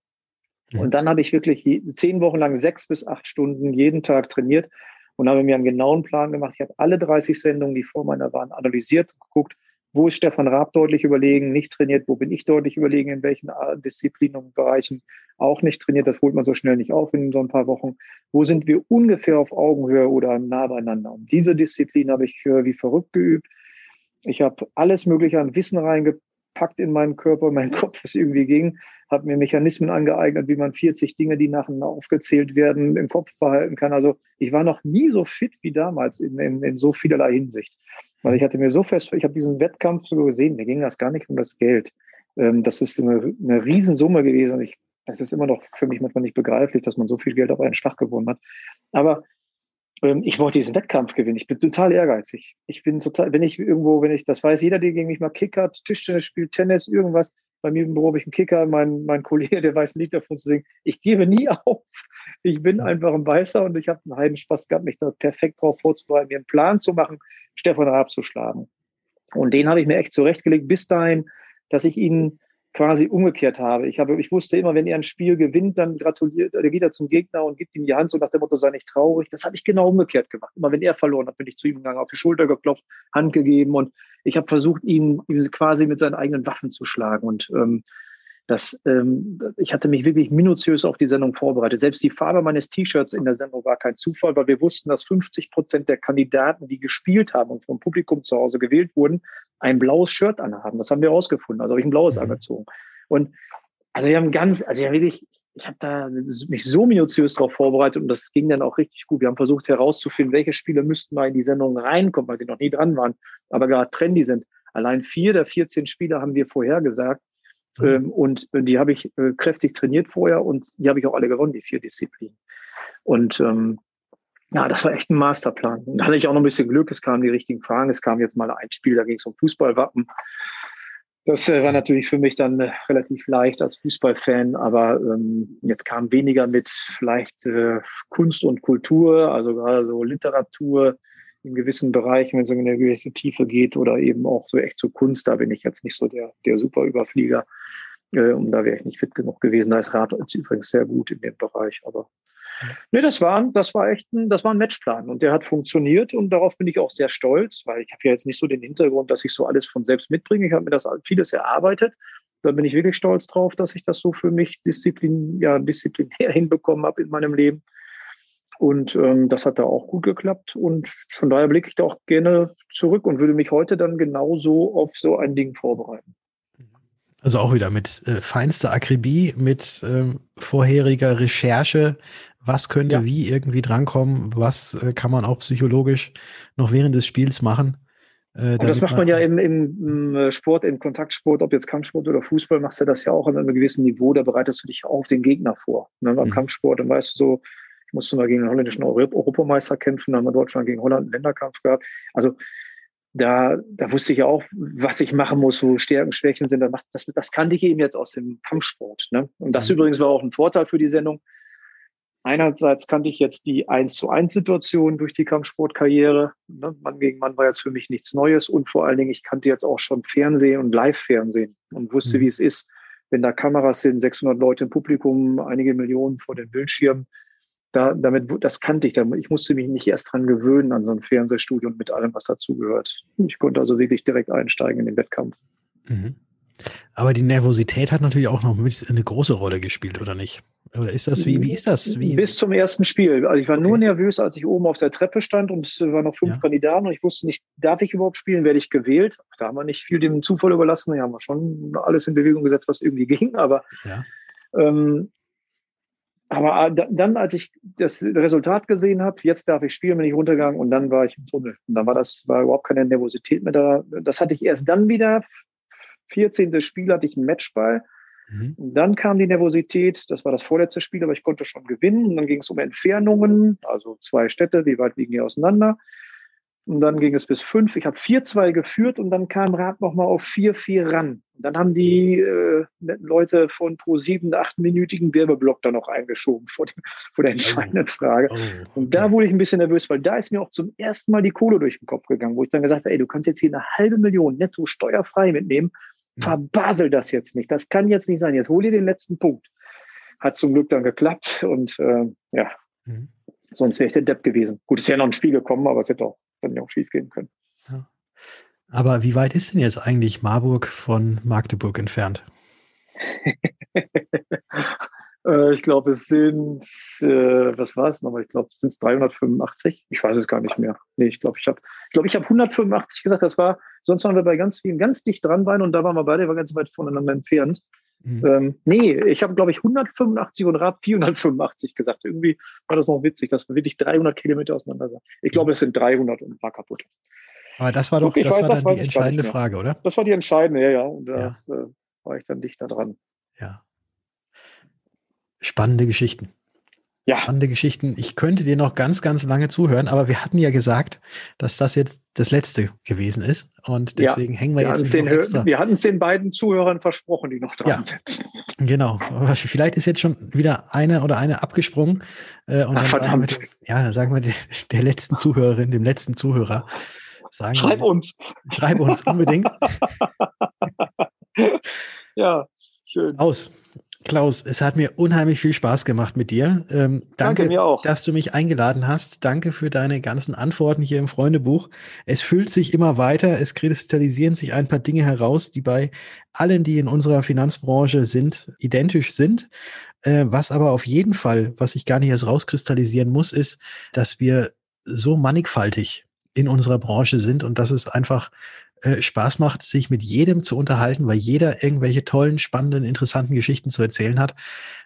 Mhm. Und dann habe ich wirklich zehn Wochen lang sechs bis acht Stunden jeden Tag trainiert und habe mir einen genauen Plan gemacht. Ich habe alle 30 Sendungen, die vor meiner waren, analysiert und geguckt, wo ist Stefan Raab deutlich überlegen, nicht trainiert, wo bin ich deutlich überlegen, in welchen Disziplinen und Bereichen auch nicht trainiert. Das holt man so schnell nicht auf in so ein paar Wochen. Wo sind wir ungefähr auf Augenhöhe oder nah beieinander? Und diese Disziplin habe ich wie verrückt geübt ich habe alles Mögliche an Wissen reingepackt in meinen Körper, in meinen *laughs* Kopf, es irgendwie ging, habe mir Mechanismen angeeignet, wie man 40 Dinge, die nacheinander aufgezählt werden, im Kopf behalten kann. Also ich war noch nie so fit wie damals in, in, in so vielerlei Hinsicht. Weil ich hatte mir so fest, ich habe diesen Wettkampf so gesehen, mir ging das gar nicht um das Geld. Ähm, das ist eine, eine Riesensumme gewesen. Ich, es ist immer noch für mich manchmal nicht begreiflich, dass man so viel Geld auf einen Schlag gewonnen hat. Aber ich wollte diesen Wettkampf gewinnen. Ich bin total ehrgeizig. Ich bin total, wenn ich irgendwo, wenn ich, das weiß jeder, der gegen mich mal kickert, Tischtennis spielt, Tennis, irgendwas. Bei mir im Büro habe ich einen Kicker, mein, mein Kollege, der weiß ein Lied davon zu singen. Ich gebe nie *laughs* auf. Ich bin einfach ein Weißer und ich habe einen Heidenspaß gehabt, mich da perfekt drauf vorzubereiten, mir einen Plan zu machen, Stefan Raab zu schlagen. Und den habe ich mir echt zurechtgelegt bis dahin, dass ich ihn quasi umgekehrt habe. Ich habe, ich wusste immer, wenn er ein Spiel gewinnt, dann gratuliert, er geht er zum Gegner und gibt ihm die Hand so nach dem Motto, sei nicht traurig. Das habe ich genau umgekehrt gemacht. Immer wenn er verloren hat, bin ich zu ihm gegangen, auf die Schulter geklopft, Hand gegeben und ich habe versucht, ihn, ihn quasi mit seinen eigenen Waffen zu schlagen und ähm, das, ähm, ich hatte mich wirklich minutiös auf die Sendung vorbereitet. Selbst die Farbe meines T-Shirts in der Sendung war kein Zufall, weil wir wussten, dass 50 Prozent der Kandidaten, die gespielt haben und vom Publikum zu Hause gewählt wurden, ein blaues Shirt anhaben. Das haben wir herausgefunden. Also habe ich ein blaues mhm. angezogen. Und also wir haben ganz, also ja wirklich, ich habe da mich so minutiös darauf vorbereitet und das ging dann auch richtig gut. Wir haben versucht herauszufinden, welche Spiele müssten mal in die Sendung reinkommen, weil sie noch nie dran waren, aber gerade trendy sind. Allein vier der 14 Spieler haben wir vorhergesagt. Mhm. Ähm, und die habe ich äh, kräftig trainiert vorher und die habe ich auch alle gewonnen, die vier Disziplinen. Und ähm, ja, das war echt ein Masterplan. Und da hatte ich auch noch ein bisschen Glück, es kamen die richtigen Fragen. Es kam jetzt mal ein Spiel, da ging es um Fußballwappen. Das äh, war natürlich für mich dann äh, relativ leicht als Fußballfan, aber ähm, jetzt kam weniger mit vielleicht äh, Kunst und Kultur, also gerade so Literatur in gewissen Bereichen, wenn es in eine gewisse Tiefe geht oder eben auch so echt so Kunst, da bin ich jetzt nicht so der, der super Überflieger. Äh, und da wäre ich nicht fit genug gewesen. Da ist Rad übrigens sehr gut in dem Bereich, aber Nee, das war, das war echt ein, das war ein Matchplan und der hat funktioniert und darauf bin ich auch sehr stolz, weil ich habe ja jetzt nicht so den Hintergrund, dass ich so alles von selbst mitbringe. Ich habe mir das vieles erarbeitet. Da bin ich wirklich stolz drauf, dass ich das so für mich disziplin, ja, disziplinär *laughs* hinbekommen habe in meinem Leben. Und ähm, das hat da auch gut geklappt. Und von daher blicke ich da auch gerne zurück und würde mich heute dann genauso auf so ein Ding vorbereiten. Also auch wieder mit äh, feinster Akribie, mit ähm, vorheriger Recherche, was könnte ja. wie irgendwie drankommen, was äh, kann man auch psychologisch noch während des Spiels machen. Äh, und das macht man ja im, im, äh, Sport, im Kontaktsport, ob jetzt Kampfsport oder Fußball, machst du das ja auch an einem gewissen Niveau, da bereitest du dich auch auf den Gegner vor. Ne? Beim mhm. Kampfsport, dann weißt du so, ich musste mal gegen den holländischen Europameister kämpfen, dann haben wir Deutschland gegen Holland einen Länderkampf gehabt. Also da, da wusste ich ja auch, was ich machen muss, wo Stärken, Schwächen sind. Das, das kannte ich eben jetzt aus dem Kampfsport. Ne? Und das mhm. übrigens war auch ein Vorteil für die Sendung. Einerseits kannte ich jetzt die 1 zu 1 Situation durch die Kampfsportkarriere. Ne? Mann gegen Mann war jetzt für mich nichts Neues. Und vor allen Dingen, ich kannte jetzt auch schon Fernsehen und Live-Fernsehen und wusste, mhm. wie es ist, wenn da Kameras sind, 600 Leute im Publikum, einige Millionen vor den Bildschirmen da, damit, das kannte ich. Ich musste mich nicht erst dran gewöhnen an so ein Fernsehstudio und mit allem, was dazugehört. Ich konnte also wirklich direkt einsteigen in den Wettkampf. Mhm. Aber die Nervosität hat natürlich auch noch eine große Rolle gespielt, oder nicht? Oder ist das, wie, wie ist das? Wie? Bis zum ersten Spiel. Also ich war okay. nur nervös, als ich oben auf der Treppe stand und es waren noch fünf ja. Kandidaten und ich wusste nicht, darf ich überhaupt spielen, werde ich gewählt? Da haben wir nicht viel dem Zufall überlassen. Da haben wir schon alles in Bewegung gesetzt, was irgendwie *laughs* ging, aber ja. ähm, aber äh, dann, als ich das Resultat gesehen habe, jetzt darf ich spielen, bin ich runtergegangen und dann war ich im Tunnel. Und dann war das, war überhaupt keine Nervosität mehr da. Das hatte ich erst dann wieder. 14. Spiel hatte ich einen Matchball. Mhm. Dann kam die Nervosität, das war das vorletzte Spiel, aber ich konnte schon gewinnen. Und dann ging es um Entfernungen, also zwei Städte, wie weit liegen die auseinander. Und dann ging es bis fünf. Ich habe 4-2 geführt und dann kam Rad nochmal auf 4-4 ran. Und dann haben die äh, Leute von pro sieben, achtminütigen Werbeblock da noch eingeschoben vor, dem, vor der oh. entscheidenden Frage. Oh, okay. Und da wurde ich ein bisschen nervös, weil da ist mir auch zum ersten Mal die Kohle durch den Kopf gegangen, wo ich dann gesagt habe, ey, du kannst jetzt hier eine halbe Million netto steuerfrei mitnehmen. Verbasel das jetzt nicht. Das kann jetzt nicht sein. Jetzt hol dir den letzten Punkt. Hat zum Glück dann geklappt und äh, ja, mhm. sonst wäre ich der Depp gewesen. Gut, ist ja noch ein Spiel gekommen, aber es hätte auch dann ja auch schief gehen können. Ja. Aber wie weit ist denn jetzt eigentlich Marburg von Magdeburg entfernt? *laughs* Äh, ich glaube, es sind, äh, was war es nochmal? Ich glaube, es sind 385. Ich weiß es gar nicht mehr. Nee, ich glaube, ich habe ich glaube, ich habe 185 gesagt. Das war, sonst waren wir bei ganz vielen ganz dicht dran waren und da waren wir beide war ganz weit voneinander entfernt. Mhm. Ähm, nee, ich habe, glaube ich, 185 und Rad 485 gesagt. Irgendwie war das noch witzig, dass wir wirklich 300 Kilometer auseinander sind. Ich glaube, es sind 300 und ein paar kaputt. Aber das war doch okay, das weiß, war das die entscheidende Frage, oder? Das war die entscheidende, ja, ja. Und da ja. äh, war ich dann dichter dran. Ja. Spannende Geschichten. Ja. Spannende Geschichten. Ich könnte dir noch ganz, ganz lange zuhören, aber wir hatten ja gesagt, dass das jetzt das letzte gewesen ist. Und deswegen ja, hängen wir, wir jetzt. Den, wir hatten es den beiden Zuhörern versprochen, die noch dran ja, sind. Genau. Vielleicht ist jetzt schon wieder eine oder eine abgesprungen. Äh, und Ach, verdammt. Sagen wir, ja, sagen wir der letzten Zuhörerin, dem letzten Zuhörer. Sagen schreib wir, uns. Schreib uns unbedingt. *laughs* ja. Schön. Aus. Klaus, es hat mir unheimlich viel Spaß gemacht mit dir. Ähm, danke, danke mir auch. dass du mich eingeladen hast. Danke für deine ganzen Antworten hier im Freundebuch. Es füllt sich immer weiter. Es kristallisieren sich ein paar Dinge heraus, die bei allen, die in unserer Finanzbranche sind, identisch sind. Äh, was aber auf jeden Fall, was ich gar nicht erst rauskristallisieren muss, ist, dass wir so mannigfaltig in unserer Branche sind und dass es einfach äh, Spaß macht, sich mit jedem zu unterhalten, weil jeder irgendwelche tollen, spannenden, interessanten Geschichten zu erzählen hat,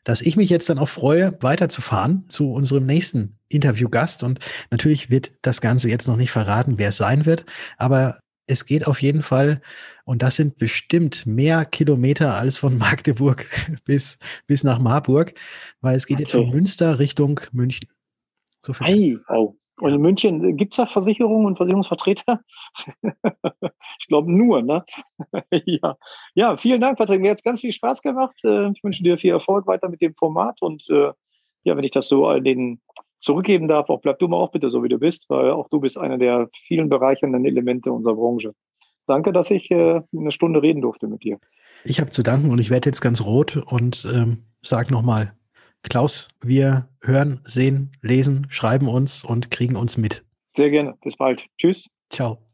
dass ich mich jetzt dann auch freue, weiterzufahren zu unserem nächsten Interviewgast. Und natürlich wird das Ganze jetzt noch nicht verraten, wer es sein wird, aber es geht auf jeden Fall, und das sind bestimmt mehr Kilometer als von *laughs* Magdeburg bis, bis nach Marburg, weil es geht okay. jetzt von Münster Richtung München. So viel. Ei, oh. Und in München gibt es da Versicherungen und Versicherungsvertreter? *laughs* ich glaube nur, ne? *laughs* ja. ja, vielen Dank, Patrick. Mir hat es ganz viel Spaß gemacht. Äh, ich wünsche dir viel Erfolg weiter mit dem Format. Und äh, ja, wenn ich das so all den zurückgeben darf, auch bleib du mal auch bitte so, wie du bist, weil auch du bist einer der vielen bereichernden Elemente unserer Branche. Danke, dass ich äh, eine Stunde reden durfte mit dir. Ich habe zu danken und ich werde jetzt ganz rot und ähm, sage nochmal Klaus, wir hören, sehen, lesen, schreiben uns und kriegen uns mit. Sehr gerne. Bis bald. Tschüss. Ciao.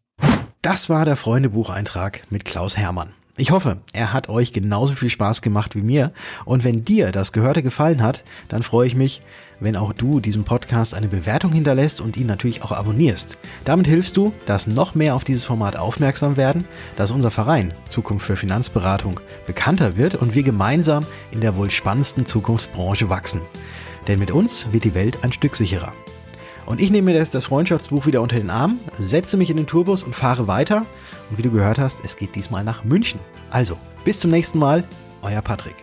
Das war der Freundebucheintrag mit Klaus Hermann. Ich hoffe, er hat euch genauso viel Spaß gemacht wie mir. Und wenn dir das Gehörte gefallen hat, dann freue ich mich, wenn auch du diesem Podcast eine Bewertung hinterlässt und ihn natürlich auch abonnierst. Damit hilfst du, dass noch mehr auf dieses Format aufmerksam werden, dass unser Verein Zukunft für Finanzberatung bekannter wird und wir gemeinsam in der wohl spannendsten Zukunftsbranche wachsen. Denn mit uns wird die Welt ein Stück sicherer. Und ich nehme mir jetzt das Freundschaftsbuch wieder unter den Arm, setze mich in den Tourbus und fahre weiter. Und wie du gehört hast, es geht diesmal nach München. Also, bis zum nächsten Mal, euer Patrick.